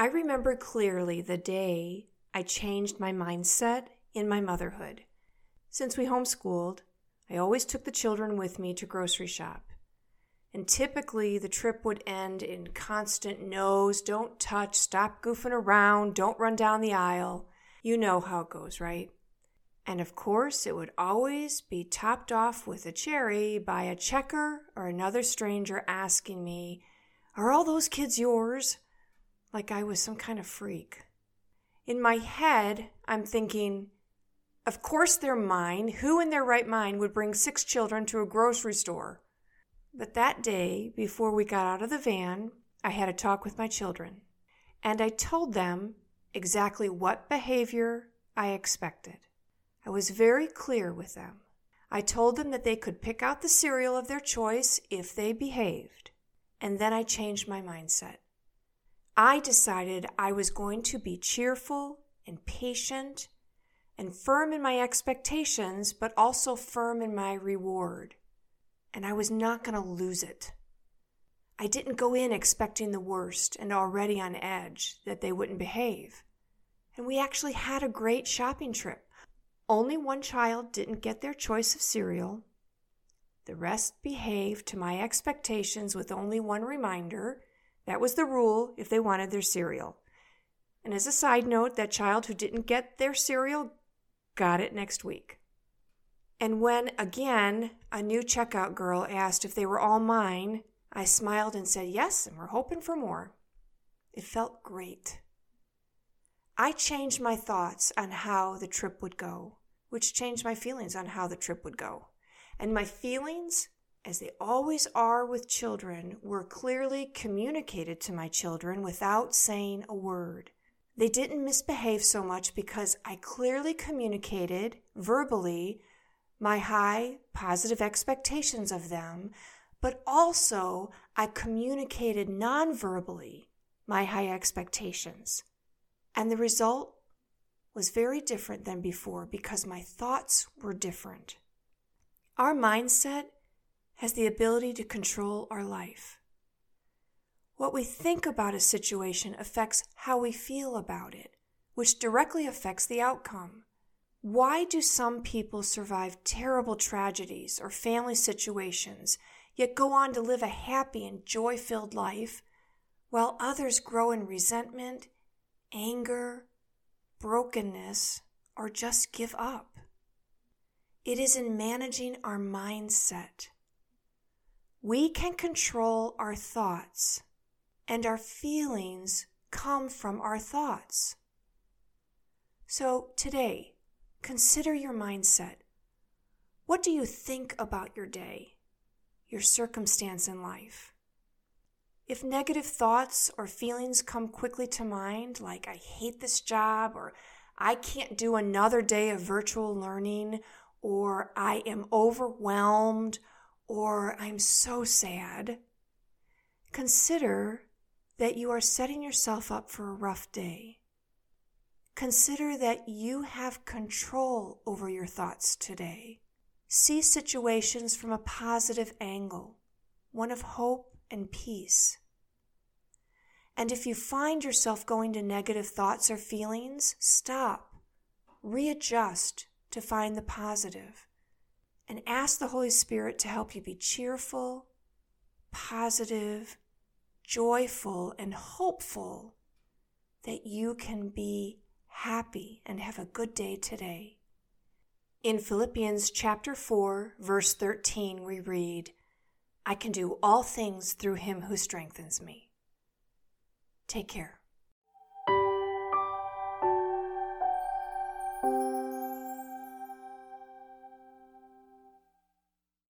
I remember clearly the day I changed my mindset in my motherhood. Since we homeschooled, I always took the children with me to grocery shop. And typically the trip would end in constant no's, don't touch, stop goofing around, don't run down the aisle. You know how it goes, right? And of course, it would always be topped off with a cherry by a checker or another stranger asking me, Are all those kids yours? Like I was some kind of freak. In my head, I'm thinking, Of course they're mine. Who in their right mind would bring six children to a grocery store? But that day, before we got out of the van, I had a talk with my children. And I told them exactly what behavior I expected. I was very clear with them. I told them that they could pick out the cereal of their choice if they behaved. And then I changed my mindset. I decided I was going to be cheerful and patient and firm in my expectations, but also firm in my reward. And I was not going to lose it. I didn't go in expecting the worst and already on edge that they wouldn't behave. And we actually had a great shopping trip. Only one child didn't get their choice of cereal. The rest behaved to my expectations with only one reminder. That was the rule if they wanted their cereal. And as a side note, that child who didn't get their cereal got it next week. And when, again, a new checkout girl asked if they were all mine, I smiled and said yes, and we're hoping for more. It felt great. I changed my thoughts on how the trip would go which changed my feelings on how the trip would go. And my feelings, as they always are with children, were clearly communicated to my children without saying a word. They didn't misbehave so much because I clearly communicated verbally my high positive expectations of them, but also I communicated non verbally my high expectations. And the result was very different than before because my thoughts were different. Our mindset has the ability to control our life. What we think about a situation affects how we feel about it, which directly affects the outcome. Why do some people survive terrible tragedies or family situations, yet go on to live a happy and joy filled life, while others grow in resentment, anger, brokenness, or just give up. It is in managing our mindset. We can control our thoughts, and our feelings come from our thoughts. So today, consider your mindset. What do you think about your day, your circumstance in life? If negative thoughts or feelings come quickly to mind, like I hate this job, or I can't do another day of virtual learning, or I am overwhelmed, or I'm so sad, consider that you are setting yourself up for a rough day. Consider that you have control over your thoughts today. See situations from a positive angle, one of hope and peace. And if you find yourself going to negative thoughts or feelings, stop, readjust to find the positive, and ask the Holy Spirit to help you be cheerful, positive, joyful, and hopeful that you can be happy and have a good day today. In Philippians chapter 4, verse 13, we read, I can do all things through him who strengthens me. Take care.